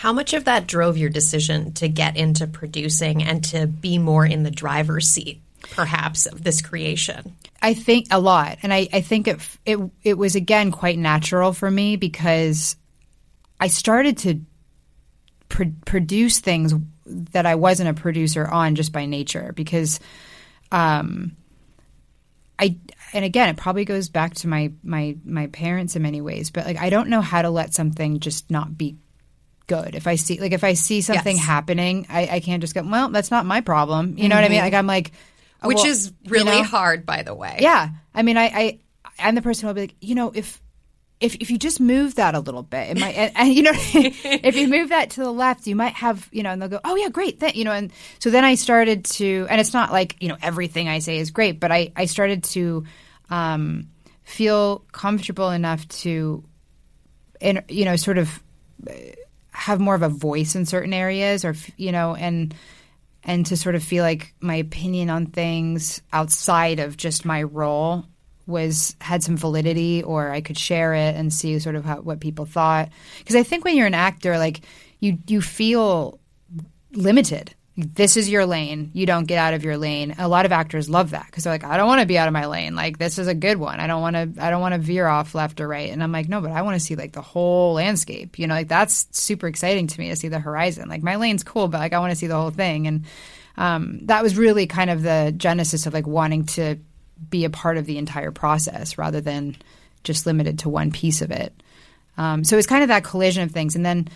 How much of that drove your decision to get into producing and to be more in the driver's seat, perhaps, of this creation? I think a lot, and I, I think it, it it was again quite natural for me because I started to pr- produce things that I wasn't a producer on just by nature because, um, I and again it probably goes back to my my my parents in many ways, but like I don't know how to let something just not be good. If I see like if I see something Yes. happening, I, I can't just go, well, that's not my problem. You know what I mean? Like I'm like, oh, Which well, is you really know? hard, by the way. Yeah, I mean, I, I I'm the person who'll be like, you know, if if if you just move that a little bit, it might, and, and, you know, if you move that to the left, you might have, you know, and they'll go, oh yeah, great, that, you know, and so then I started to, and it's not like you know everything I say is great, but I I started to um, feel comfortable enough to, in you know, sort of uh, have more of a voice in certain areas, or you know, and and to sort of feel like my opinion on things outside of just my role was had some validity or I could share it and see sort of how, what people thought. Because I think when you're an actor like you you feel limited this is your lane. You don't get out of your lane. A lot of actors love that because they're like I don't want to be out of my lane. Like this is a good one. I don't want to I don't want to veer off left or right. And I'm like no but I want to see like the whole landscape. You know like that's super exciting to me to see the horizon. Like my lane's cool but like I want to see the whole thing. And um, that was really kind of the genesis of like wanting to be a part of the entire process rather than just limited to one piece of it. Um, so it was kind of that collision of things, and then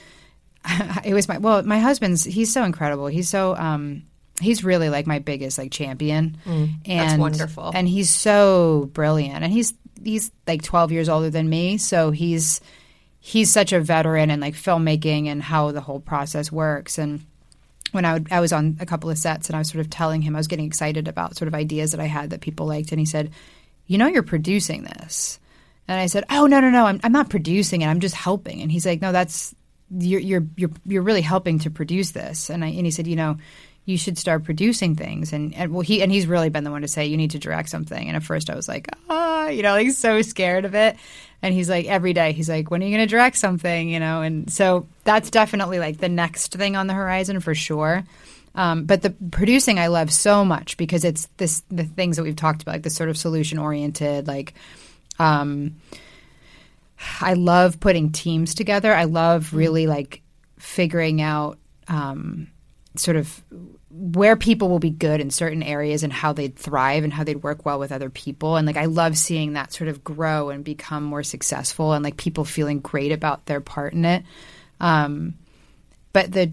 it was my well, my husband's he's so incredible. He's so um, he's really like my biggest like champion, and that's wonderful. And he's so brilliant, and he's he's like twelve years older than me, so he's he's such a veteran in like filmmaking and how the whole process works and when I, would, I was on a couple of sets and I was sort of telling him I was getting excited about sort of ideas that I had that people liked, and he said, "You know, you're producing this," and I said, "Oh no, no, no, I'm, I'm not producing it. I'm just helping." And he's like, "No, that's you're you're you're, you're really helping to produce this." And I and he said, "You know." You should start producing things, and, and well, he and he's really been the one to say you need to direct something. And at first, I was like, ah, you know, like so scared of it. And he's like, every day, he's like, when are you going to direct something, you know? And so that's definitely like the next thing on the horizon for sure. Um, but the producing I love so much because it's this the things that we've talked about, like the sort of solution oriented, like um, I love putting teams together. I love really like figuring out um, sort of where people will be good in certain areas and how they'd thrive and how they'd work well with other people. And like I love seeing that sort of grow and become more successful and like people feeling great about their part in it. Um, but the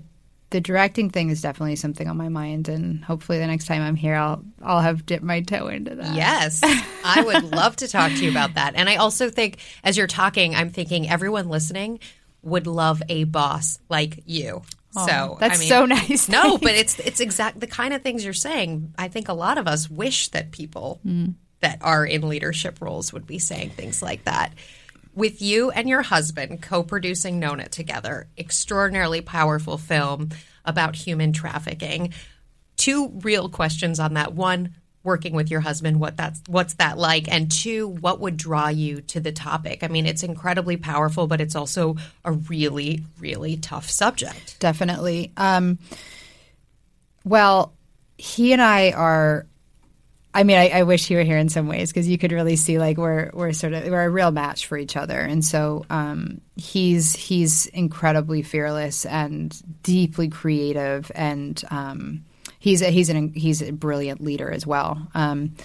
the directing thing is definitely something on my mind, and hopefully the next time I'm here, I'll I'll have dipped my toe into that. Yes, I would love to talk to you about that. And I also think, as you're talking, I'm thinking everyone listening would love a boss like you. so that's I mean, so nice. No, but it's it's exact the kind of things you're saying. I think a lot of us wish that people mm. that are in leadership roles would be saying things like that. With you and your husband co-producing Nona together, extraordinarily powerful film about human trafficking. Two real questions on that. One, working with your husband, what that's what's that like? And two, what would draw you to the topic? I mean, it's incredibly powerful, but it's also a really, really tough subject. Definitely. Um, well, he and I are. I mean, I, I wish he were here in some ways because you could really see like we're we're sort of we're a real match for each other, and so um, he's he's incredibly fearless and deeply creative, and um, he's a, he's an he's a brilliant leader as well. Um,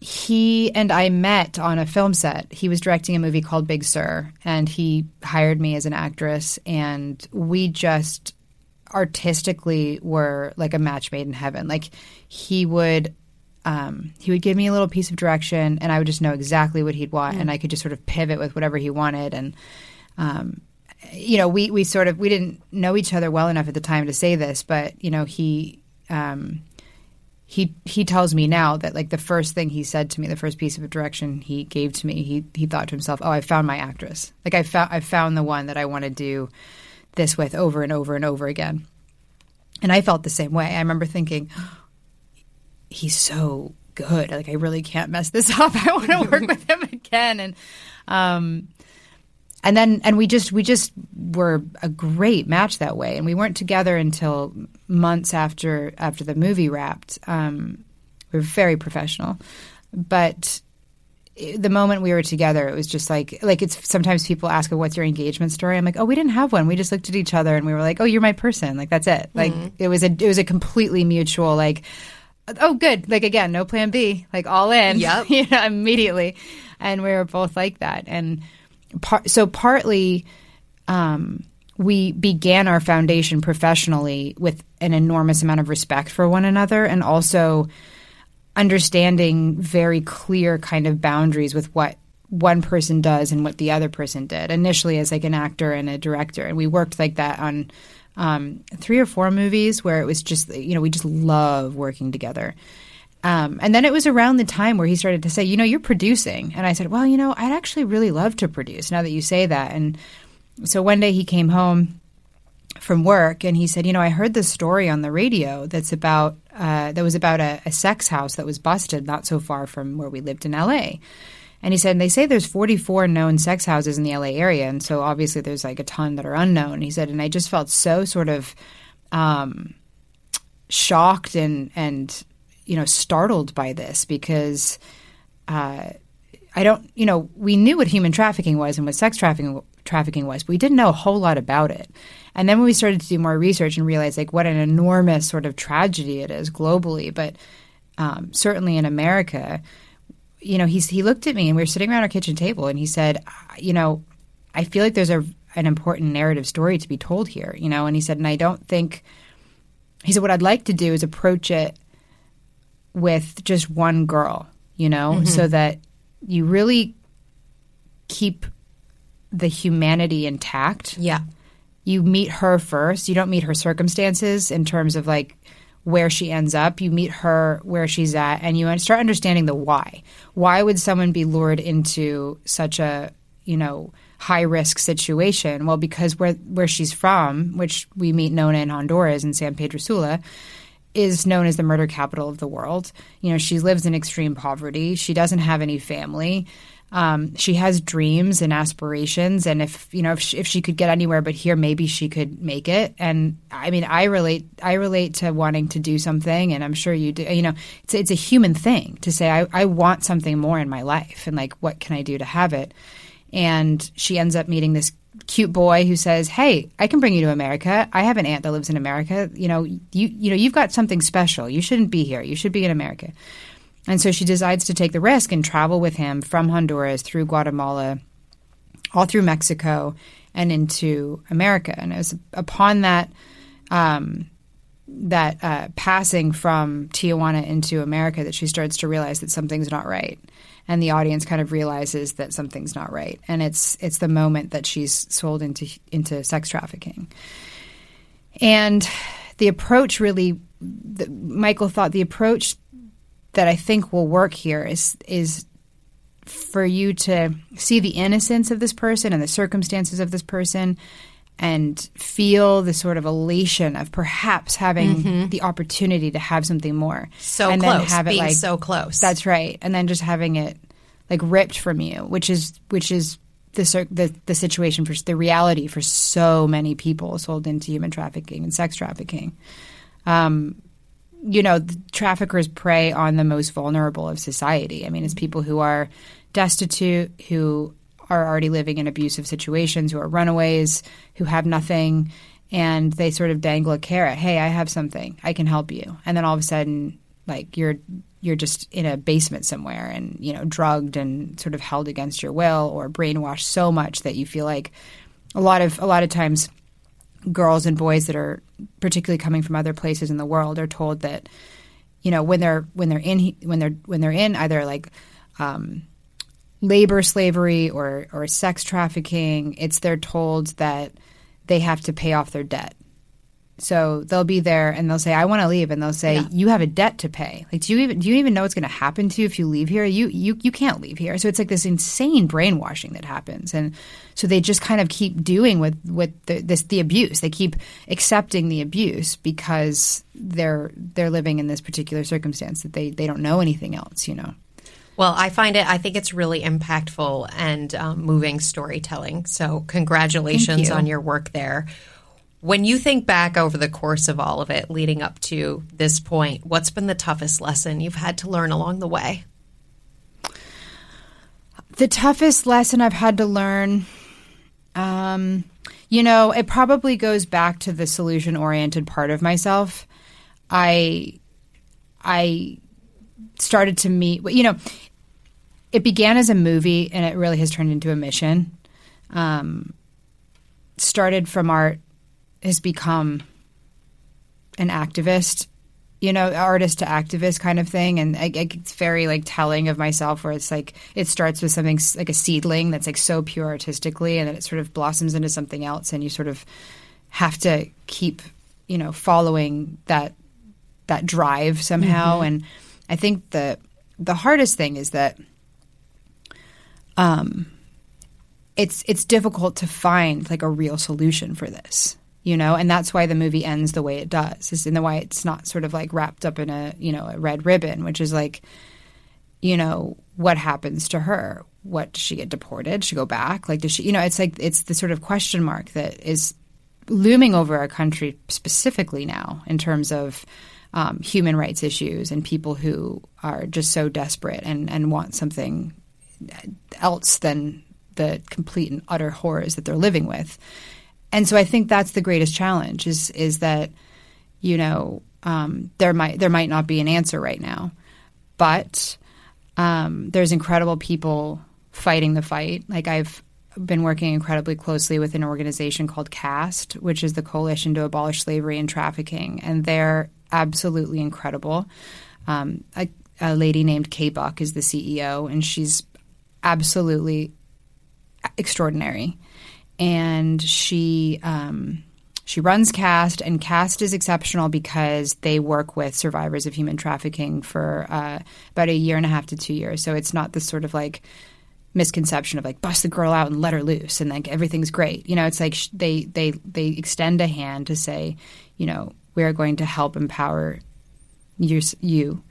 he and I met on a film set. He was directing a movie called Big Sur, and he hired me as an actress, and we just artistically were like a match made in heaven. Like he would um, he would give me a little piece of direction, and I would just know exactly what he'd want, and I could just sort of pivot with whatever he wanted. And um, you know, we we sort of we didn't know each other well enough at the time to say this, but you know, he um, he he tells me now that like the first thing he said to me, the first piece of direction he gave to me, he he thought to himself, "Oh, I found my actress. Like I found I found the one that I want to do this with over and over and over again." And I felt the same way. I remember thinking, "He's so good. Like I really can't mess this up. I want to work with him again." And um, and then and we just we just were a great match that way and we weren't together until months after after the movie wrapped um, we were very professional but the moment we were together it was just like like it's sometimes people ask what's your engagement story i'm like oh we didn't have one we just looked at each other and we were like oh you're my person like that's it like mm-hmm. it was a it was a completely mutual like oh good. Like again no plan b. Like all in. Yep. you know immediately. And we were both like that. And par- so partly um, we began our foundation professionally with an enormous amount of respect for one another and also understanding very clear kind of boundaries with what one person does and what the other person did. Initially as like an actor and a director. And we worked like that on um, three or four movies where it was just you know we just love working together um, and then it was around the time where he started to say, you know, you're producing. And I said, well, you know, I'd actually really love to produce now that you say that. And so one day he came home from work and he said, you know, I heard this story on the radio that's about, uh, that was about a, a sex house that was busted not so far from where we lived in LA. And he said, and they say there's 44 known sex houses in the LA area. And so obviously there's like a ton that are unknown. He said, and I just felt so sort of, um, shocked and, and you know, startled by this because uh, I don't, you know, we knew what human trafficking was and what sex trafficking trafficking was, but we didn't know a whole lot about it. And then when we started to do more research and realize like what an enormous sort of tragedy it is globally, but um, certainly in America, you know, he's he looked at me and we were sitting around our kitchen table and he said, you know, I feel like there's a an important narrative story to be told here, you know, and he said, and I don't think he said what I'd like to do is approach it with just one girl, you know, mm-hmm. so that you really keep the humanity intact. Yeah. You meet her first. You don't meet her circumstances in terms of like where she ends up. You meet her where she's at and you start understanding the why. Why would someone be lured into such a, you know, high risk situation? Well, because where where she's from, which we meet Nona in Honduras in San Pedro Sula, is known as the murder capital of the world. You know, she lives in extreme poverty. She doesn't have any family. Um, she has dreams and aspirations, and if you know if she, if she could get anywhere but here, maybe she could make it. And I mean, I relate. I relate to wanting to do something, and I'm sure you do. You know, it's it's a human thing to say I, I want something more in my life, and like what can I do to have it? And she ends up meeting this cute boy who says, "Hey, I can bring you to America. I have an aunt that lives in America. You know, you you know, you've got something special. You shouldn't be here. You should be in America." And so she decides to take the risk and travel with him from Honduras through Guatemala, all through Mexico, and into America. And it was upon that um, that uh, passing from Tijuana into America that she starts to realize that something's not right. And the audience kind of realizes that something's not right. And it's it's the moment that she's sold into into sex trafficking. And the approach really the, Michael thought the approach that I think will work here is is for you to see the innocence of this person and the circumstances of this person and feel the sort of elation of perhaps having mm-hmm. the opportunity to have something more. So and close, then have it like so close. That's right, and then just having it like ripped from you, which is which is the the, the situation for the reality for so many people sold into human trafficking and sex trafficking. Um, you know, traffickers prey on the most vulnerable of society. I mean, it's people who are destitute, who are already living in abusive situations, who are runaways, who have nothing, and they sort of dangle a carrot. Hey, I have something. I can help you. And then all of a sudden, like you're you're just in a basement somewhere and you know drugged and sort of held against your will or brainwashed so much that you feel like a lot of a lot of times girls and boys that are particularly coming from other places in the world are told that you know when they're when they're in when they're when they're in either like um, labor slavery or or sex trafficking, it's they're told that they have to pay off their debt. So they'll be there and they'll say, "I want to leave," and they'll say, yeah. "You have a debt to pay. Like, do you even do you even know what's going to happen to you if you leave here? You you you can't leave here." So it's like this insane brainwashing that happens, and so they just kind of keep doing with with the, this the abuse. They keep accepting the abuse because they're they're living in this particular circumstance that they they don't know anything else, you know. Well, I find it, I think it's really impactful and um, moving storytelling. So, congratulations you. on your work there. When you think back over the course of all of it leading up to this point, what's been the toughest lesson you've had to learn along the way? The toughest lesson I've had to learn, um, you know, it probably goes back to the solution oriented part of myself. I, I started to meet, you know, it began as a movie and it really has turned into a mission. Um, started from art, has become an activist, you know, artist to activist kind of thing. And I, I, it's very like telling of myself where it's like it starts with something like a seedling that's like so pure artistically and then it sort of blossoms into something else and you sort of have to keep, you know, following that that drive somehow. And I think the the hardest thing is that um, it's it's difficult to find like a real solution for this you know and that's why the movie ends the way it does is in the why it's not sort of like wrapped up in a you know a red ribbon which is like you know what happens to her? What does she get deported? Does she go back? Like does she you know it's like it's the sort of question mark that is looming over our country specifically now in terms of um, human rights issues and people who are just so desperate and, and want something else than the complete and utter horrors that they're living with. And so I think that's the greatest challenge is is that you know um, there might there might not be an answer right now, but um, there's incredible people fighting the fight. Like I've been working incredibly closely with an organization called CAST, which is the Coalition to Abolish Slavery and Trafficking, and they're absolutely incredible. Um, a, a lady named Kay Buck is the CEO, and she's absolutely extraordinary. And she um, she runs Cast, and Cast is exceptional because they work with survivors of human trafficking for uh, about a year and a half to two years. So it's not this sort of like misconception of like bust the girl out and let her loose and like everything's great. You know, it's like sh- they they they extend a hand to say, you know, we are going to help empower you, you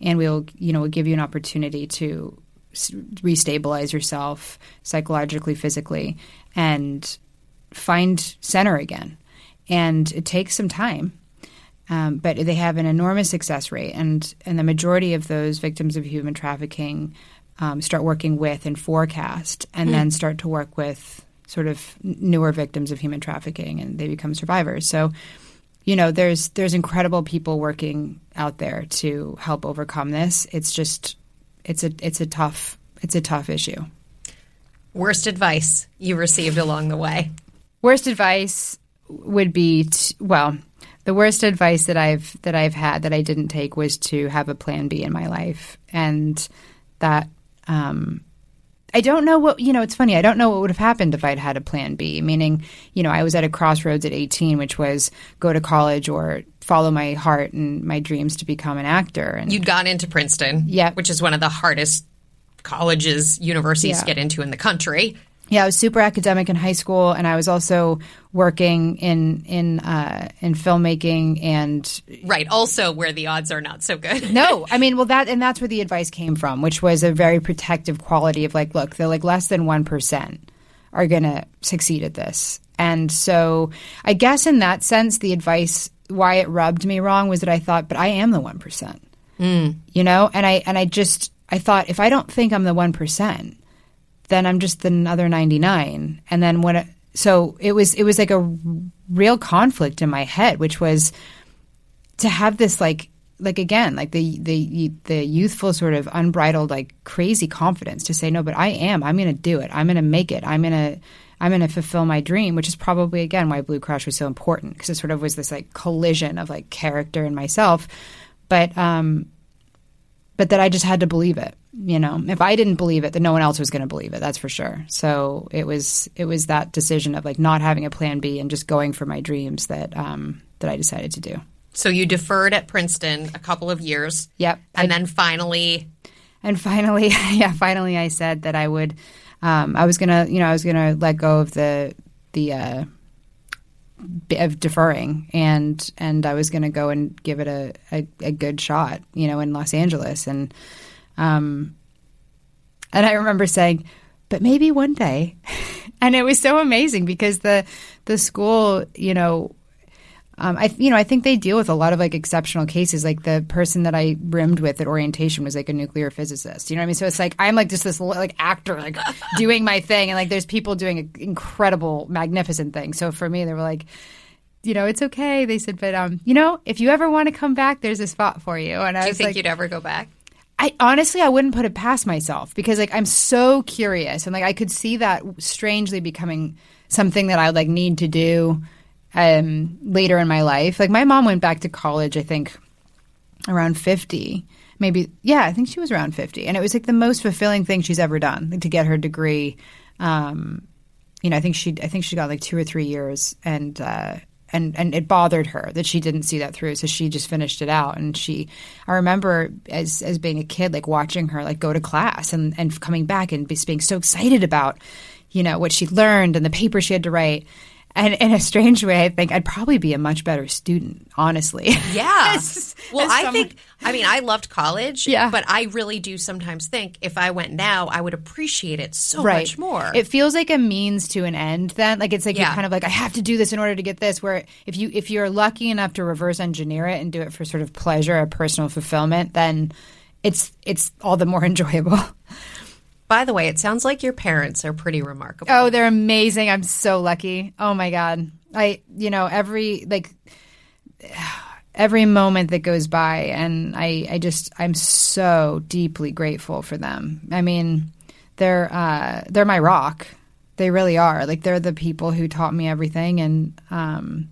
and we'll you know we'll give you an opportunity to restabilize yourself psychologically, physically, and find center again. And it takes some time. Um, but they have an enormous success rate, and, and the majority of those victims of human trafficking um, start working with and for CAST, and then start to work with sort of newer victims of human trafficking, and they become survivors. So, you know, there's there's incredible people working out there to help overcome this. It's just it's a it's a tough it's a tough issue. Worst advice you received along the way? Worst advice would be t- well, the worst advice that I've that I've had that I didn't take was to have a plan B in my life, and that um, I don't know what you know. It's funny. I don't know what would have happened if I'd had a plan B. Meaning, you know, I was at a crossroads at 18, which was go to college or follow my heart and my dreams to become an actor. And You'd gone into Princeton, Yeah. which is one of the hardest colleges, universities to get into in the country. Yeah, I was super academic in high school, and I was also working in in uh, in filmmaking and Right. Also, where the odds are not so good. no, I mean, well, that and that's where the advice came from, which was a very protective quality of like, look, they're like less than one percent are going to succeed at this, and so I guess in that sense, the advice why it rubbed me wrong was that I thought, but I am the one percent, you know, and I and I just I thought if I don't think I'm the one percent, then I'm just the other 99. And then when it, so it was it was like a real conflict in my head, which was to have this like like again like the the the youthful sort of unbridled like crazy confidence to say no, but I am I'm going to do it. I'm going to make it. I'm going to I'm going to fulfill my dream, which is probably again why Blue Crush was so important because it sort of was this like collision of like character and myself. But um but that I just had to believe it. You know, if I didn't believe it, then no one else was going to believe it. That's for sure. So it was it was that decision of like not having a plan B and just going for my dreams that um, that I decided to do. So you deferred at Princeton a couple of years. Yep. And then finally, And finally, yeah, finally, I said that I would. Um, I was gonna, you know, I was gonna let go of the the uh, of deferring, and and I was gonna go and give it a, a, a good shot, you know, in Los Angeles, and um, and I remember saying, "But maybe one day." and it was so amazing because the the school, you know, um, I you know I think they deal with a lot of like exceptional cases. Like the person that I roomed with at orientation was like a nuclear physicist. You know what I mean? So it's like I'm like just this like actor like doing my thing, and like there's people doing incredible, magnificent things. So for me, they were like. You know, it's okay. They said, but um, you know, if you ever want to come back, there's a spot for you. And I Do you was think like, you'd ever go back? I honestly I wouldn't put it past myself because like I'm so curious and like I could see that strangely becoming something that I would like need to do um, later in my life. Like my mom went back to college, I think around 50. Maybe yeah, I think she was around 50 and it was like the most fulfilling thing she's ever done like, to get her degree. Um, you know, I think she I think she got like 2 or 3 years and uh, and and it bothered her that she didn't see that through so she just finished it out. And she i remember as as being a kid like watching her like go to class and and coming back and being so excited about you know what she learned and the paper she had to write and in a strange way, I think I'd probably be a much better student, honestly. Yeah. As- well, as I someone- think, I mean, I loved college, Yeah. but I really do sometimes think if I went now, I would appreciate it so right. much more. It feels like a means to an end. Then, like it's like Yeah. you're kind of like I have to do this in order to get this. Where if you if you're lucky enough to reverse engineer it and do it for sort of pleasure or personal fulfillment, then it's it's all the more enjoyable. By the way, it sounds like your parents are pretty remarkable. Oh, they're amazing. I'm so lucky. Oh my god. I you know, every like every moment that goes by and I I just I'm so deeply grateful for them. I mean, they're uh they're my rock. They really are. Like they're the people who taught me everything and um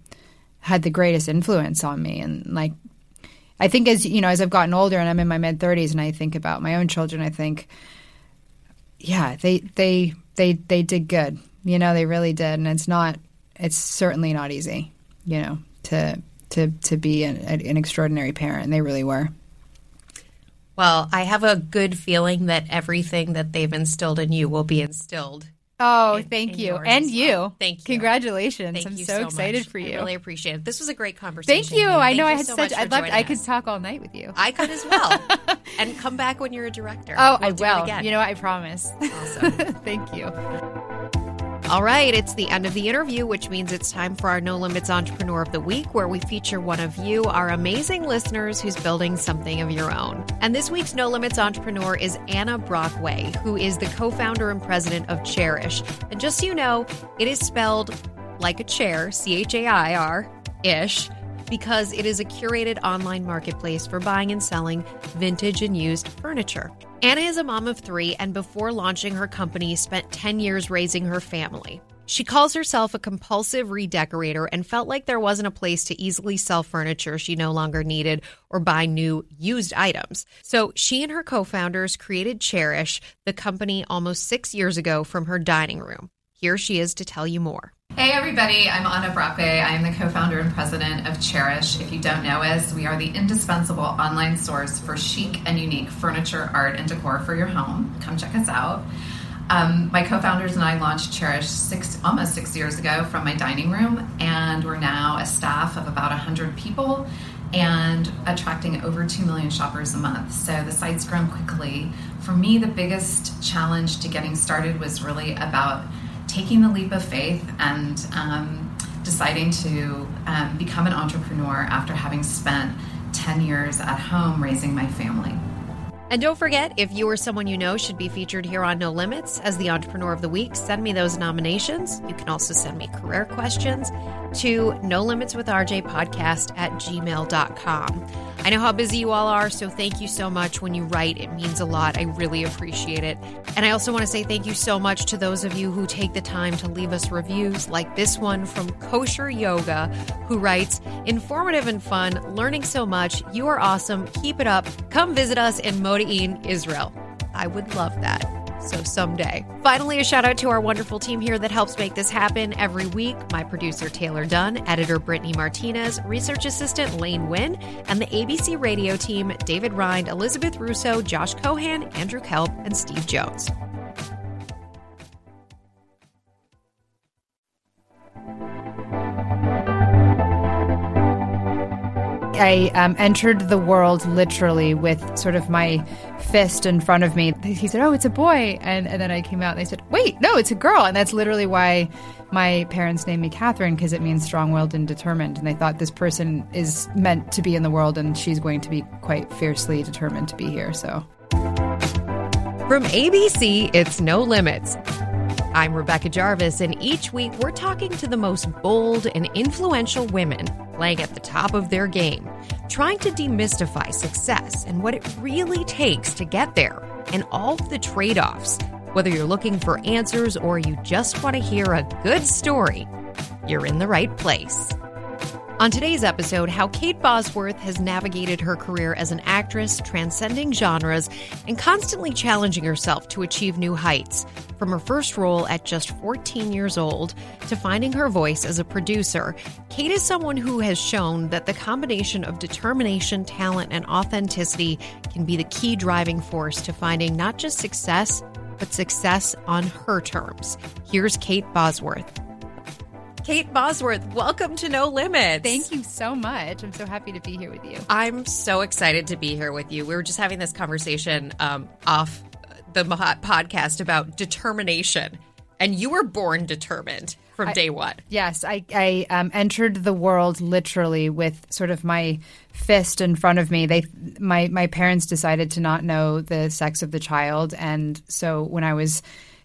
had the greatest influence on me and like I think as you know, as I've gotten older and I'm in my mid 30s and I think about my own children, I think yeah, they they they they did good. You know, they really did, and it's not. It's certainly not easy. You know, to to to be an, an extraordinary parent, and they really were. Well, I have a good feeling that everything that they've instilled in you will be instilled. Oh, in- thank in you, and as you. Thank you. Congratulations! Thank I'm you so, so, excited much. for you. I really appreciate it. This was a great conversation. thank you. I know Thank I had so such. I'd love. joining I could us. talk all night with you. I could as well. and come back when you're a director. oh, We'll I will. You know, I promise. Awesome. thank you. All right, it's the end of the interview, which means it's time for our No Limits Entrepreneur of the Week, where we feature one of you, our amazing listeners, who's building something of your own. And this week's No Limits Entrepreneur is Anna Brockway, who is the co founder and president of Chairish. And just so you know, it is spelled like a chair, C H A I R ish. Because it is a curated online marketplace for buying and selling vintage and used furniture. Anna is a mom of three, and before launching her company, spent 10 years raising her family. She calls herself a compulsive redecorator and felt like there wasn't a place to easily sell furniture she no longer needed or buy new used items. So she and her co founders created Chairish, the company, almost six years ago from her dining room. Here she is to tell you more. Hey everybody, I'm Anna Brockway. I am the co-founder and president of Chairish. If you don't know us, we are the indispensable online source for chic and unique furniture, art, and decor for your home. Come check us out. Um, my co-founders and I launched Chairish six, almost six years ago from my dining room, and we're now a staff of about 100 people and attracting over 2 million shoppers a month. So the site's grown quickly. For me, the biggest challenge to getting started was really about taking the leap of faith and um, deciding to um, become an entrepreneur after having spent 10 years at home raising my family. And don't forget, if you or someone you know should be featured here on No Limits as the Entrepreneur of the Week, send me those nominations. You can also send me career questions to No Limits with RJ podcast at gmail.com. I know how busy you all are, so thank you so much when you write. It means a lot. I really appreciate it. And I also want to say thank you so much to those of you who take the time to leave us reviews, like this one from Kosher Yoga, who writes Informative and fun, learning so much. You are awesome. Keep it up. Come visit us in Modi'in, Israel. I would love that. So someday. Finally, a shout out to our wonderful team here that helps make this happen every week. My producer, Taylor Dunn, editor, Brittany Martinez, research assistant, Lane Wynn, and the ABC radio team, David Rind, Elizabeth Russo, Josh Cohan, Andrew Kelp, and Steve Jones. I um, entered the world literally with sort of my fist in front of me. He said, "Oh, it's a boy," and and then I came out and they said, "Wait, no, it's a girl," and that's literally why my parents named me Catherine because it means strong-willed and determined, and they thought this person is meant to be in the world and she's going to be quite fiercely determined to be here. So. From ABC, it's No Limits. I'm Rebecca Jarvis, and each week we're talking to the most bold and influential women playing at the top of their game, trying to demystify success and what it really takes to get there, and all the trade offs. Whether you're looking for answers or you just want to hear a good story, you're in the right place. On today's episode, how Kate Bosworth has navigated her career as an actress, transcending genres, and constantly challenging herself to achieve new heights. From her first role at just 14 years old to finding her voice as a producer, Kate is someone who has shown that the combination of determination, talent, and authenticity can be the key driving force to finding not just success, but success on her terms. Here's Kate Bosworth. Kate Bosworth, welcome to No Limits. Thank you so much. I'm so happy to be here with you. I'm so excited to be here with you. We were just having this conversation um, off the podcast about determination, and you were born determined from day one. Yes, I, I um, entered the world literally with sort of my fist in front of me. They, my my parents decided to not know the sex of the child, and so when I was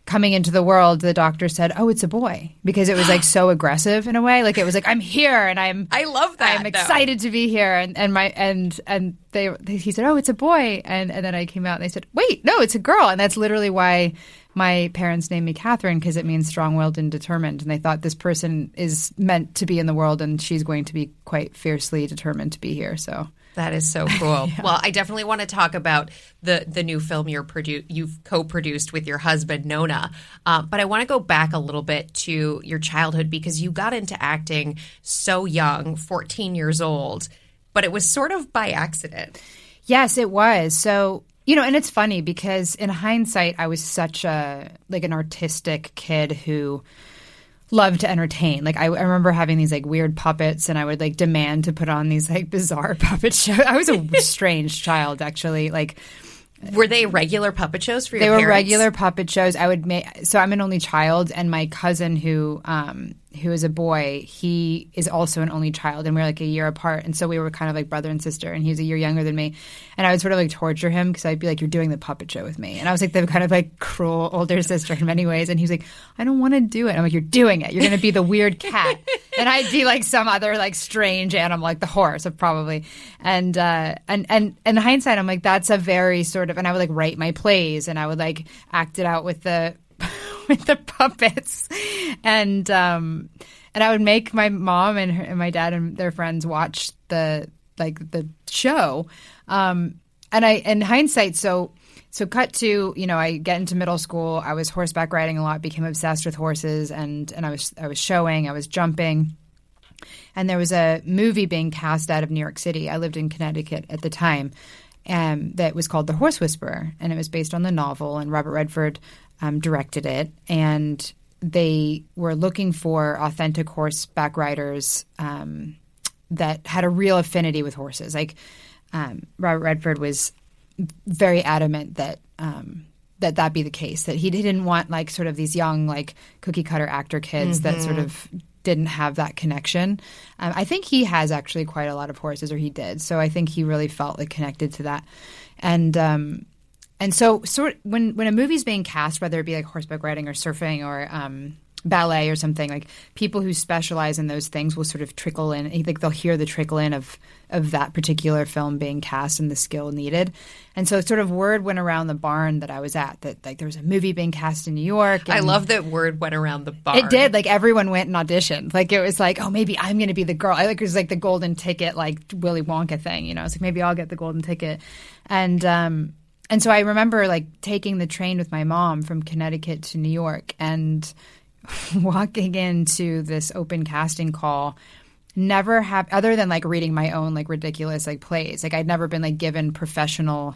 coming into the world, the doctor said, "Oh, it's a boy," because it was like so aggressive in a way. Like it was like, "I'm here," and I'm I love that. I'm excited though. to be here, and and my and and they, they he said, "Oh, it's a boy," and and then I came out and they said, "Wait, no, it's a girl," and that's literally why my parents named me Catherine because it means strong-willed and determined, and they thought this person is meant to be in the world, and she's going to be quite fiercely determined to be here. So. That is so cool. yeah. Well, I definitely want to talk about the the new film you're produ- you've co-produced with your husband Nona, um, but I want to go back a little bit to your childhood because you got into acting so young, 14 years old, but it was sort of by accident. Yes, it was. So you know, and it's funny because in hindsight, I was such a like an artistic kid who love to entertain. Like I, I, remember having these like weird puppets, and I would like demand to put on these like bizarre puppet shows. I was a strange child, actually. Like. Were they regular puppet shows for your They were parents? regular puppet shows. I would make so I'm an only child and my cousin who um who is a boy, he is also an only child, and we are like a year apart. And so we were kind of like brother and sister, and he was a year younger than me. And I would sort of like torture him because I'd be like, "You're doing the puppet show with me," and I was like the kind of like cruel older sister in many ways. And he was like, "I don't want to do it." I'm like, "You're doing it. You're going to be the weird cat," and I'd be like some other like strange animal, like the horse, probably. And uh, and and in hindsight, I'm like, that's a very sort of. And I would like write my plays, and I would like act it out with the with the puppets, and um, and I would make my mom and, her, and my dad and their friends watch the like the show, um, and I in hindsight, so so cut to you know I get into middle school. I was horseback riding a lot, became obsessed with horses, and and I was I was showing, I was jumping. And there was a movie being cast out of New York City. I lived in Connecticut at the time, um, that was called The Horse Whisperer, and it was based on the novel. And Robert Redford um, directed it, and they were looking for authentic horseback riders um, that had a real affinity with horses. Like um, Robert Redford was very adamant that um, that that be the case. That he didn't want like sort of these young like cookie cutter actor kids mm-hmm. that sort of didn't have that connection. Um, I think he has actually quite a lot of horses, or he did. So I think he really felt like connected to that. And um, and so, sort when when a movie's being cast, whether it be like horseback riding or surfing or um, ballet or something, like people who specialize in those things will sort of trickle in. Like they'll hear the trickle in of of that particular film being cast and the skill needed. And so, sort of word went around the barn that I was at that like there was a movie being cast in New York. I love that word went around the barn. It did. Like everyone went and auditioned. Like it was like, oh, maybe I'm going to be the girl. I like it was like the golden ticket, like Willy Wonka thing. You know, it's like maybe I'll get the golden ticket. And um, and so I remember like taking the train with my mom from Connecticut to New York and walking into this open casting call never have other than like reading my own like ridiculous like plays like i'd never been like given professional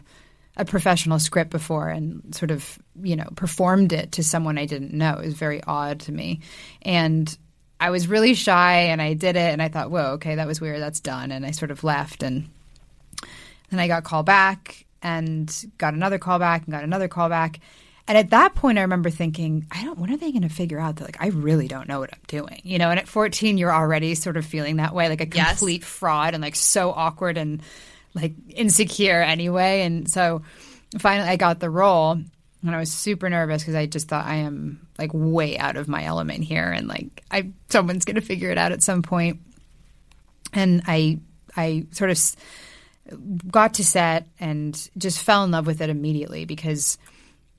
a professional script before and sort of you know performed it to someone i didn't know it was very odd to me and I was really shy and I did it and I thought, whoa, okay, that was weird. That's done. And I sort of left and then I got called back and got another call back and got another call back. And at that point, I remember thinking, I don't, when are they going to figure out that, like, I really don't know what I'm doing? You know, and at 14, you're already sort of feeling that way, like a Yes. complete fraud and like so awkward and like insecure anyway. And so finally, I got the role and I was super nervous because I just thought I am like way out of my element here. And like, I, someone's going to figure it out at some point. And I, I sort of, got to set and just fell in love with it immediately because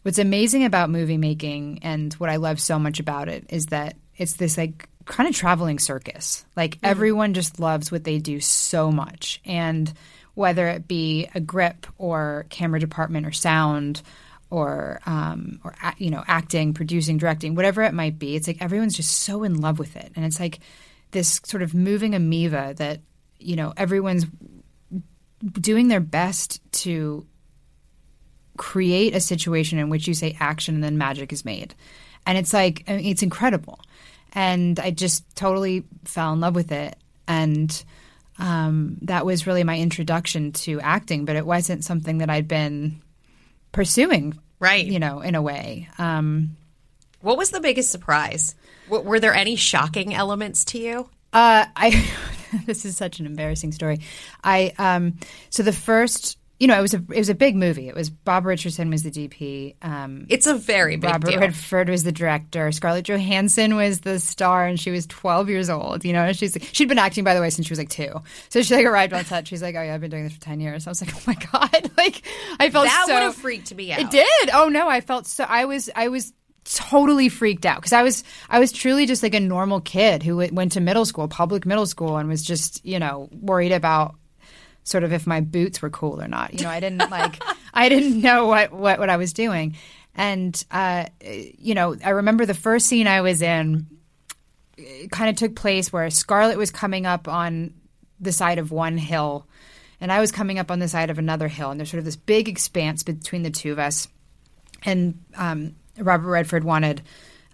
what's amazing about movie making and what I love so much about it is that it's this like kind of traveling circus. Like everyone just loves what they do so much. And whether it be a grip or camera department or sound or um, or you know acting, producing, directing, whatever it might be, it's like everyone's just so in love with it, and it's like this sort of moving amoeba that you know everyone's doing their best to create a situation in which you say action and then magic is made. And it's like, I mean, it's incredible. And I just totally fell in love with it. And um, that was really my introduction to acting, but it wasn't something that I'd been pursuing, Right. you know, in a way. Um, What was the biggest surprise? W- were there any shocking elements to you? Uh, I this is such an embarrassing story. I um so the first you know it was a it was a big movie. It was Bob Richardson was the DP. Um, It's a very big Robert deal. Redford was the director. Scarlett Johansson was the star, and she was 12 years old. You know, she's she'd been acting by the way since she was like two. So she like arrived on set. She's like, "Oh yeah, I've been doing this for 10 years." I was like, "Oh my god!" Like I felt that so would have freaked me out. it did. Oh no, I felt so. I was. I was totally freaked out because I was. I was truly just like a normal kid who went to middle school, public middle school, and was just you know worried about sort of if my boots were cool or not. You know, I didn't like. I didn't know what what what I was doing, and uh, you know, I remember the first scene I was in. Kind of took place where Scarlett was coming up on the side of one hill and I was coming up on the side of another hill, and there's sort of this big expanse between the two of us. And um, Robert Redford wanted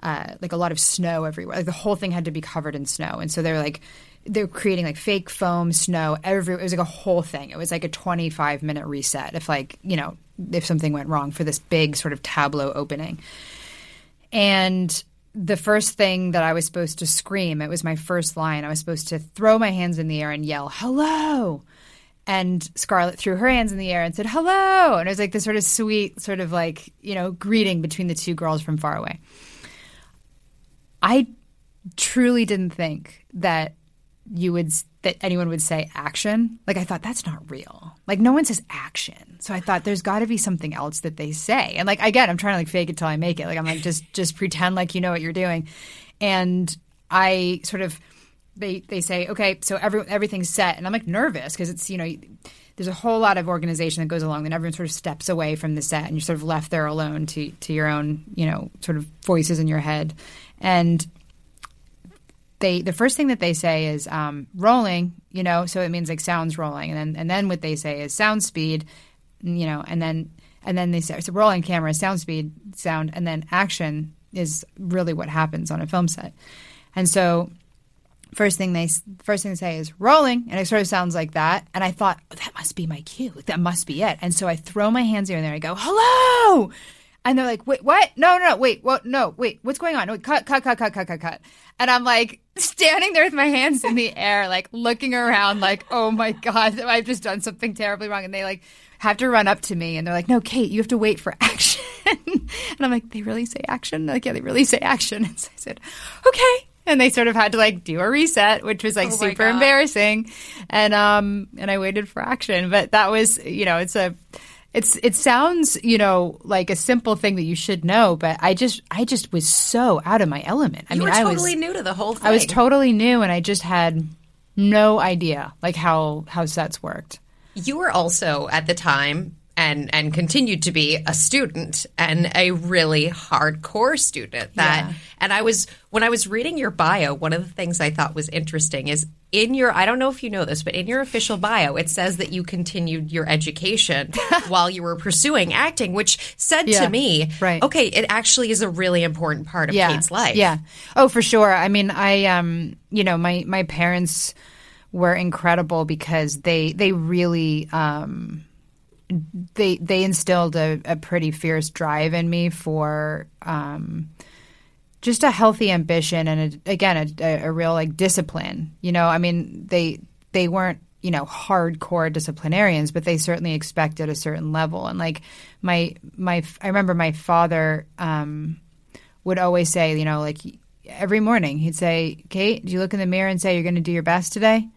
uh, like a lot of snow everywhere. Like the whole thing had to be covered in snow, and so they were like they were creating like fake foam snow every. It was like a whole thing. It was like a 25 minute reset if like you know if something went wrong for this big sort of tableau opening. And the first thing that I was supposed to scream, it was my first line. I was supposed to throw my hands in the air and yell, hello. And Scarlett threw her hands in the air and said, hello. And it was like this sort of sweet, sort of like, you know, greeting between the two girls from far away. I truly didn't think that you would that anyone would say action. Like I thought that's not real. Like no one says action. So I thought there's got to be something else that they say. And like again, I'm trying to like fake it till I make it. Like I'm like just just pretend like you know what you're doing. And I sort of they they say okay, so every everything's set, and I'm like nervous because it's you know. There's a whole lot of organization that goes along. Then everyone sort of steps away from the set, and you're sort of left there alone to to your own, you know, sort of voices in your head. And they the first thing that they say is um, rolling, you know, so it means like sounds rolling, and then and then what they say is sound speed, you know, and then and then they say so rolling camera, sound speed, sound, and then action is really what happens on a film set, and so first thing they first thing they say is rolling, and it sort of sounds like that, and I thought oh, that must be my cue, that must be it, and so I throw my hands here and there, I go hello. And they're like, wait, what? No, no, no, wait, what? No, wait, what's going on? Wait, cut, cut, cut, cut, cut, cut, cut. And I'm like standing there with my hands in the air, like looking around, like, oh my God, I've just done something terribly wrong. And they like have to run up to me and they're like, no, Kate, you have to wait for action. and I'm like, they really say action? They're like, yeah, they really say action. And so I said, okay. And they sort of had to like do a reset, which was like Oh super God. embarrassing. And, um, and I waited for action. But that was, you know, it's a, it's it sounds you know like a simple thing that you should know, but I just I just was so out of my element. I you mean, were I totally was new to the whole thing. I was totally new, and I just had no idea like how how sets worked. You were also at the time and and continued to be a student and a really hardcore student that Yeah. and I was when I was reading your bio one of the things I thought was interesting is in your I don't know if you know this but in your official bio it says that you continued your education while you were pursuing acting which said Yeah. to me Right. okay it actually is a really important part of yeah. Kate's life Yeah. Oh, for sure. I mean, I um, you know, my my parents were incredible because they they really um they they instilled a, a pretty fierce drive in me for um just a healthy ambition and a, again a, a real like discipline. You know i mean they they weren't you know hardcore disciplinarians but they certainly expected a certain level. And like my my i remember my father um would always say you know like every morning he'd say kate do you look in the mirror and say you're going to do your best today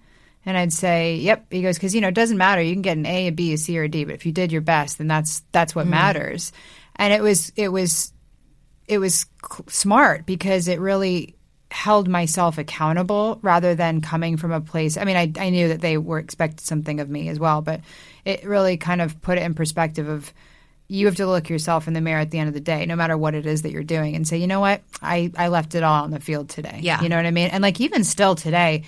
and I'd say, "Yep." He goes, "Because you know, it doesn't matter. You can get an A, a B, a C, or a D, but if you did your best, then that's that's what mm-hmm. matters." And it was it was it was smart because it really held myself accountable rather than coming from a place. I mean, I I knew that they were expected something of me as well, but it really kind of put it in perspective of you have to look yourself in the mirror at the end of the day, no matter what it is that you're doing, and say, you know what, I I left it all on the field today. Yeah. you know what I mean. And like even still today,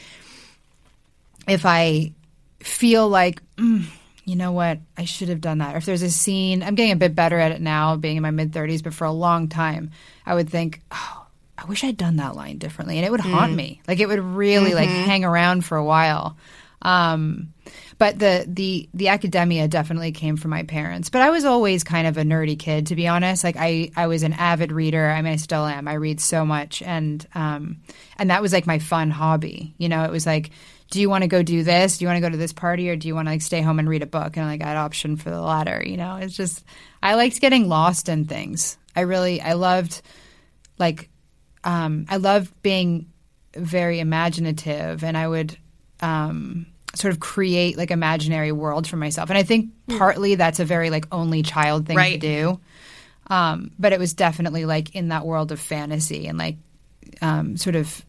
if I feel like, mm, you know what, I should have done that. Or if there's a scene, I'm getting a bit better at it now, being in my mid 30s, but for a long time, I would think, oh, I wish I'd done that line differently. And it would haunt me. Like it would really like hang around for a while. Um, but the, the the academia definitely came from my parents. But I was always kind of a nerdy kid, to be honest. Like I, I was an avid reader. I mean, I still am. I read so much, and um, and that was like my fun hobby. You know, it was like, do you want to go do this? Do you want to go to this party, or do you want to like stay home and read a book? And like I had option for the latter. You know, it's just I liked getting lost in things. I really I loved like um, I loved being very imaginative, and I would um, sort of create like imaginary worlds for myself. And I think partly that's a very like only child thing to do. Um, but it was definitely like in that world of fantasy and like um, sort of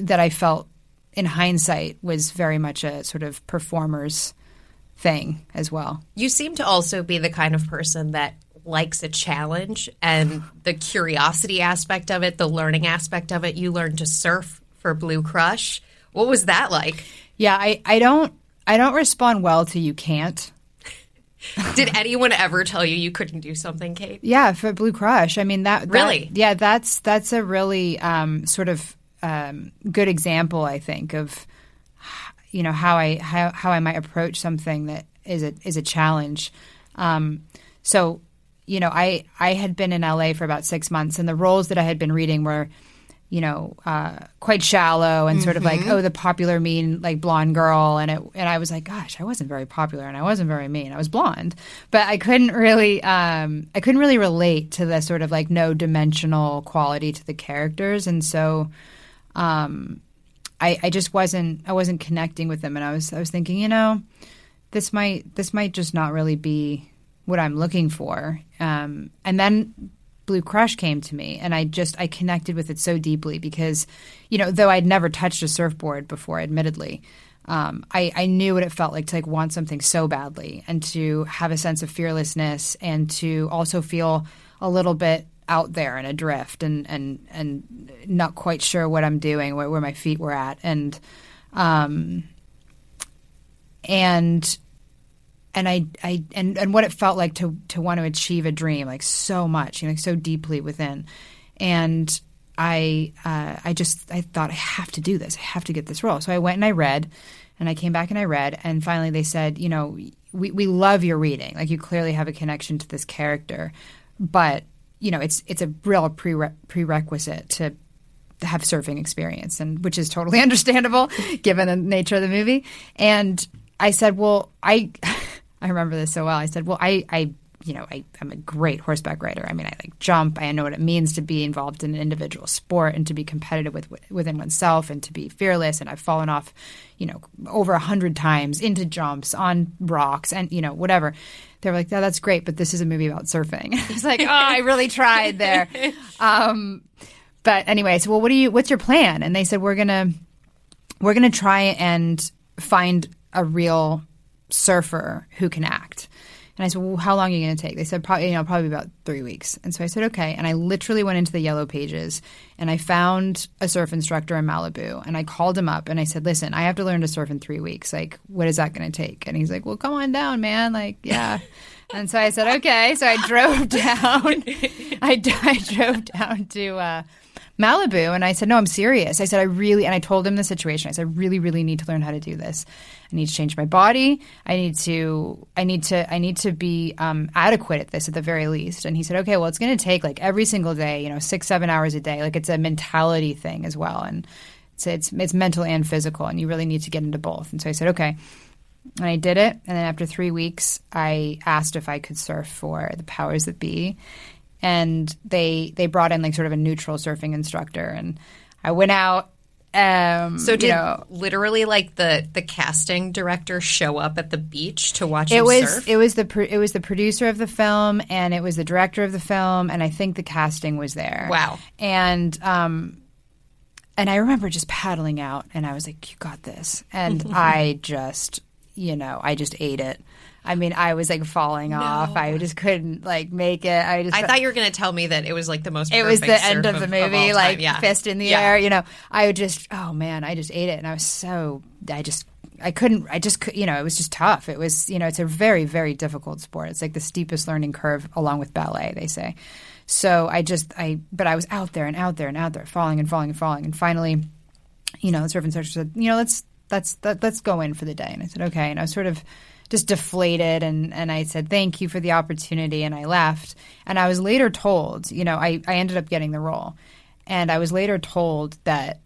that I felt in hindsight was very much a sort of performer's thing as well. You seem to also be the kind of person that likes a challenge and the curiosity aspect of it, the learning aspect of it. You learned to surf for Blue Crush. What was that like? Yeah, I, I don't I don't respond well to you can't. Did anyone ever tell you you couldn't do something, Kate? Yeah, for Blue Crush. I mean that, that- Really? yeah, that's that's a really um, sort of um, good example, I think, of you know how I how, how I might approach something that is a is a challenge. Um, so, you know, I I had been in LA for about six months, and the roles that I had been reading were, you know, uh, quite shallow and sort of like oh the popular mean like blonde girl, and it and I was like, gosh, I wasn't very popular, and I wasn't very mean. I was blonde, but I couldn't really um, I couldn't really relate to the sort of like no dimensional quality to the characters, and so. Um, I, I just wasn't I wasn't connecting with them and I was I was thinking, you know, this might this might just not really be what I'm looking for. Um, and then Blue Crush came to me and I just I connected with it so deeply because, you know, though I'd never touched a surfboard before, admittedly, um, I, I knew what it felt like to like want something so badly and to have a sense of fearlessness and to also feel a little bit out there and adrift and and and not quite sure what I'm doing, where, where my feet were at, and um, and and I, I and, and what it felt like to to want to achieve a dream like so much, you know, like so deeply within, and I uh, I just I thought I have to do this, I have to get this role. So I went and I read, and I came back and I read, and finally they said, you know, we we love your reading, like you clearly have a connection to this character, but you know it's it's a real prere- prerequisite to have surfing experience and which is totally understandable given the nature of the movie. And i said well i i remember this so well. I said well i i you know I, i'm a great horseback rider i mean i like jump i know what it means to be involved in an individual sport and to be competitive with within oneself and to be fearless and i've fallen off you know over a hundred times into jumps on rocks and you know whatever they were like, "Yeah, that's great, but this is a movie about surfing." It's like, "Oh, I really tried there." Um, but anyway, so well, what do you? What's your plan? And they said, "We're gonna, we're gonna try and find a real surfer who can act." And I said, well, how long are you going to take? They said, probably, you know, probably about three weeks. And so I said, okay. And I literally went into the yellow pages and I found a surf instructor in Malibu and I called him up and I said, listen, I have to learn to surf in three weeks. Like, what is that going to take? And he's like, well, come on down, man. Like, yeah. and so I said, okay. So I drove down. I, I drove down to, uh, Malibu. And I said, no, I'm serious. I said, I really, and I told him the situation. I said, I really, really need to learn how to do this. I need to change my body. I need to, I need to, I need to be um, adequate at this at the very least. And he said, okay, well, it's going to take like every single day, you know, six, seven hours a day. Like it's a mentality thing as well. And it's, it's, it's mental and physical. And you really need to get into both. And so I said, okay. And I did it. And then after three weeks, I asked if I could surf for the powers that be and they they brought in like sort of a neutral surfing instructor and I went out um, So did you know, literally like the the casting director show up at the beach to watch it was surf? it was the pro- it was the producer of the film and it was the director of the film and I think the casting was there. Wow. And um and I remember just paddling out and I was like you got this and I just you know I just ate it. I mean I was like falling off. I just couldn't like make it. I just I thought you were going to tell me that it was like the most. it was the end of the movie, time. like yeah. fist in the Yeah. air. You know, I would just, oh man, I just ate it, and I was so, I just, I couldn't, I just, you know, it was just tough. It was, you know, it's a very, very difficult sport. It's like the steepest learning curve, along with ballet, they say. So I just, I, but I was out there and out there and out there, falling and falling and falling, and finally, you know, the surf instructor said, you know, let's let's let, let's go in for the day. And I said, okay. And I was sort of just deflated, and and I said, thank you for the opportunity, and I left. And I was later told, you know, I I ended up getting the role, and I was later told that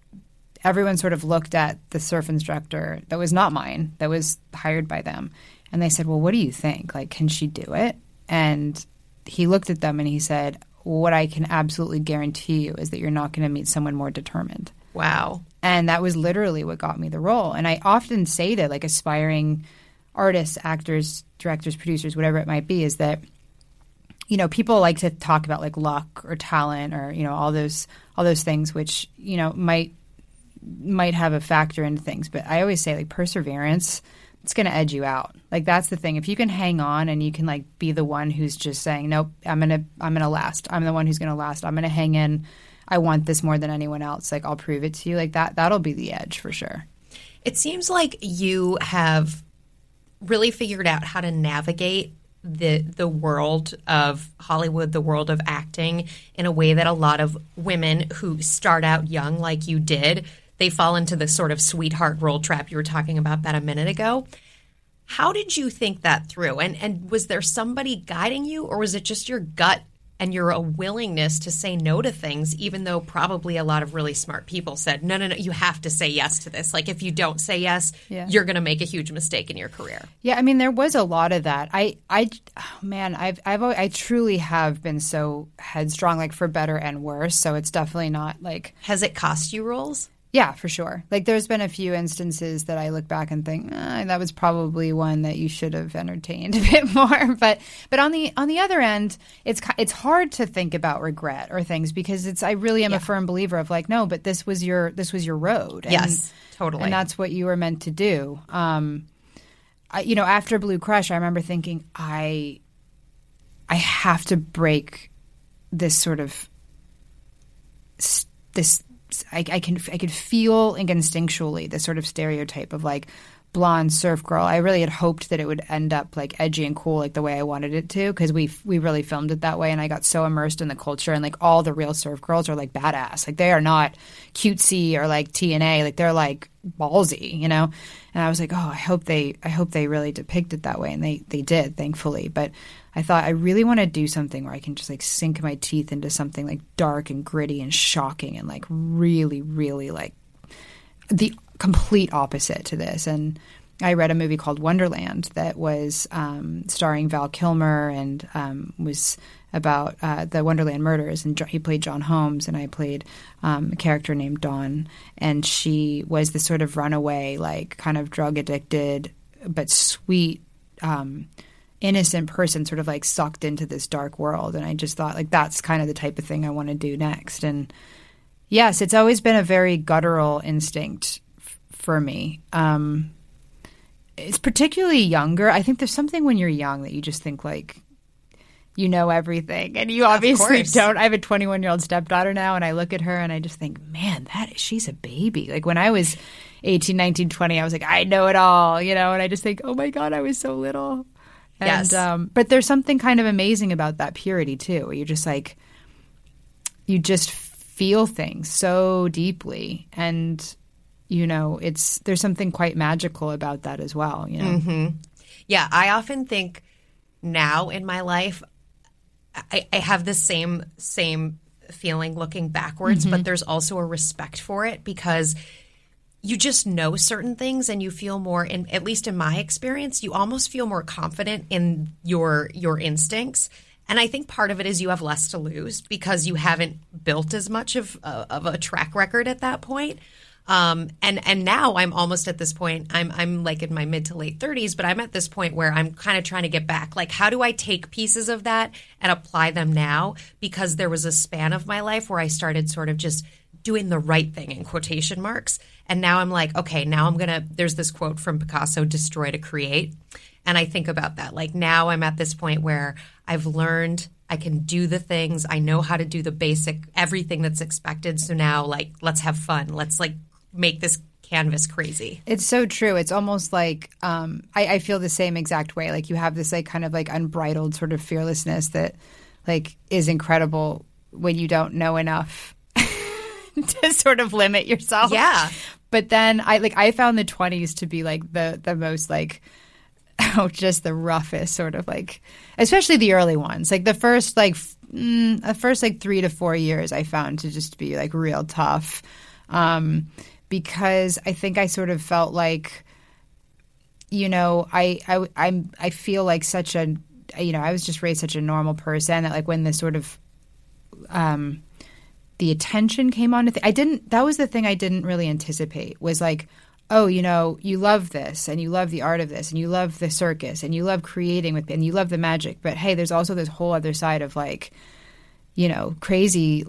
everyone sort of looked at the surf instructor that was not mine, that was hired by them, and they said, well, what do you think? Like, can she do it? And he looked at them and he said, what I can absolutely guarantee you is that you're not going to meet someone more determined. Wow. And that was literally what got me the role. And I often say to like aspiring artists, actors, directors, producers, whatever it might be, is that you know people like to talk about like luck or talent or you know all those all those things which you know might might have a factor into things. But I always say like perseverance. It's going to edge you out. Like that's the thing. If you can hang on and you can like be the one who's just saying, "Nope, I'm gonna, I'm gonna last. I'm the one who's gonna last. I'm gonna hang in. I want this more than anyone else. Like I'll prove it to you. Like that. That'll be the edge for sure." It seems like you have really figured out how to navigate the the world of Hollywood, the world of acting in a way that a lot of women who start out young like you did, they fall into the sort of sweetheart role trap you were talking about that a minute ago. How did you think that through? And and was there somebody guiding you or was it just your gut and your a willingness to say no to things even though probably a lot of really smart people said no no no you have to say yes to this. Like if you don't say yes, Yeah. you're going to make a huge mistake in your career. Yeah, I mean, there was a lot of that. I, I, oh, man, I've, I've, al- I truly have been so headstrong, like for better and worse. So it's definitely not like, Has it cost you roles? Yeah, for sure. Like, there's been a few instances that I look back and think "Ah, that was probably one that you should have entertained a bit more. But, but on the on the other end, it's it's hard to think about regret or things because it's I really am a firm believer of like, no, but this was your this was your road. And, Yes, totally. and that's what you were meant to do. Um, I, you know, after Blue Crush, I remember thinking, I, I have to break this sort of this. I, I can I could feel like, instinctually the sort of stereotype of like blonde surf girl. I really had hoped that it would end up like edgy and cool, like the way I wanted it to, because we we really filmed it that way, and I got so immersed in the culture, and like all the real surf girls are like badass, like they are not cutesy or like TNA, like they're like ballsy, you know. And I was like, oh, I hope they I hope they really depict it that way, and they they did, thankfully. But I thought I really want to do something where I can just like sink my teeth into something like dark and gritty and shocking and like really really like the complete opposite to this. And I read a movie called Wonderland that was um, starring Val Kilmer and um, was about uh, the Wonderland murders. And he played John Holmes, and I played um, a character named Dawn. And she was this sort of runaway, like kind of drug addicted, but sweet. Innocent person sort of like sucked into this dark world and i just thought like that's kind of the type of thing i want to do next and yes it's always been a very guttural instinct f- for me um it's particularly younger. I think there's something when you're young that you just think like you know everything, and you obviously don't. I have a 21 year old stepdaughter now, and I look at her and I just think, man, that she's a baby. Like when I was 18, 19, 20, I was like, I know it all, you know, and I just think, oh my god, I was so little. And, Yes. um, but there's something kind of amazing about that purity too, you're just like, you just feel things so deeply, and you know, it's there's something quite magical about that as well. You know, Yeah, I often think now in my life, I, I have the same same feeling looking backwards, but there's also a respect for it because you just know certain things and you feel more in at least in my experience you almost feel more confident in your your instincts and i think part of it is you have less to lose because you haven't built as much of uh, of a track record at that point um, and and now I'm almost at this point. I'm I'm like in my mid to late 30s, but I'm at this point where I'm kind of trying to get back. Like, how do I take pieces of that and apply them now? Because there was a span of my life where I started sort of just doing the right thing in quotation marks, and now I'm like, okay, now I'm gonna. There's this quote from Picasso: "Destroy to create," and I think about that. Like now I'm at this point where I've learned I can do the things. I know how to do the basic everything that's expected. So now like let's have fun. Let's like make this canvas crazy. It's so true. It's almost like um, I, I feel the same exact way. Like you have this like kind of like unbridled sort of fearlessness that like is incredible when you don't know enough to sort of limit yourself. Yeah. But then I like I found the twenties to be like the the most like oh just the roughest sort of like especially the early ones like the first like f- mm, the first like three to four years I found to just be like real tough um, because I think I sort of felt like you know I I I'm I feel like such a you know I was just raised such a normal person that like when this sort of um the attention came on to th- I didn't that was the thing I didn't really anticipate was like oh you know you love this and you love the art of this and you love the circus and you love creating with and you love the magic but hey there's also this whole other side of like you know crazy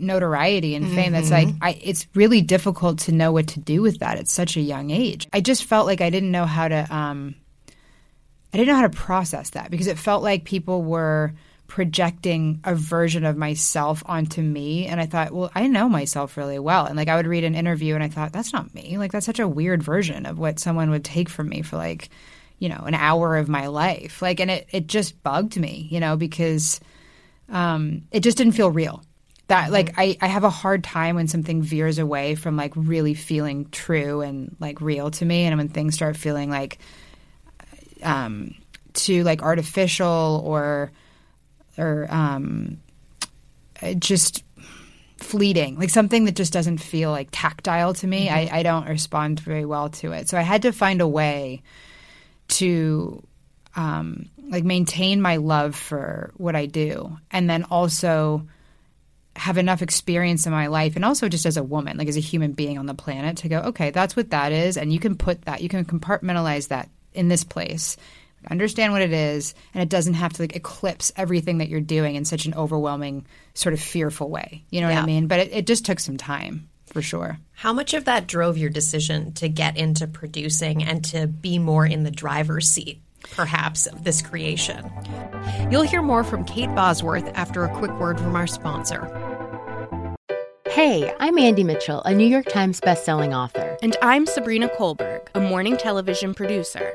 notoriety and fame that's like I, it's really difficult to know what to do with that at such a young age. I just felt like i didn't know how to um i didn't know how to process that because it felt like people were projecting a version of myself onto me. And i thought well i know myself really well. And like i would read an interview and i thought that's not me. Like that's such a weird version of what someone would take from me for like you know an hour of my life. Like and it, it just bugged me you know because um, it just didn't feel real. That like I, I have a hard time when something veers away from like really feeling true and like real to me, and when things start feeling like um, too like artificial or or um, uh, just fleeting, like something that just doesn't feel like tactile to me. I, I don't respond very well to it. So I had to find a way to um, like maintain my love for what I do, and then also have enough experience in my life, and also just as a woman, like as a human being on the planet, to go, okay, that's what that is, and you can put that, you can compartmentalize that in this place. Understand what it is, and it doesn't have to like eclipse everything that you're doing in such an overwhelming, sort of fearful way. You know what I mean? But it, it just took some time for sure. How much of that drove your decision to get into producing and to be more in the driver's seat, perhaps, of this creation? You'll hear more from Kate Bosworth after a quick word from our sponsor. Hey, I'm Andy Mitchell, a New York Times bestselling author. And I'm Sabrina Kohlberg, a morning television producer.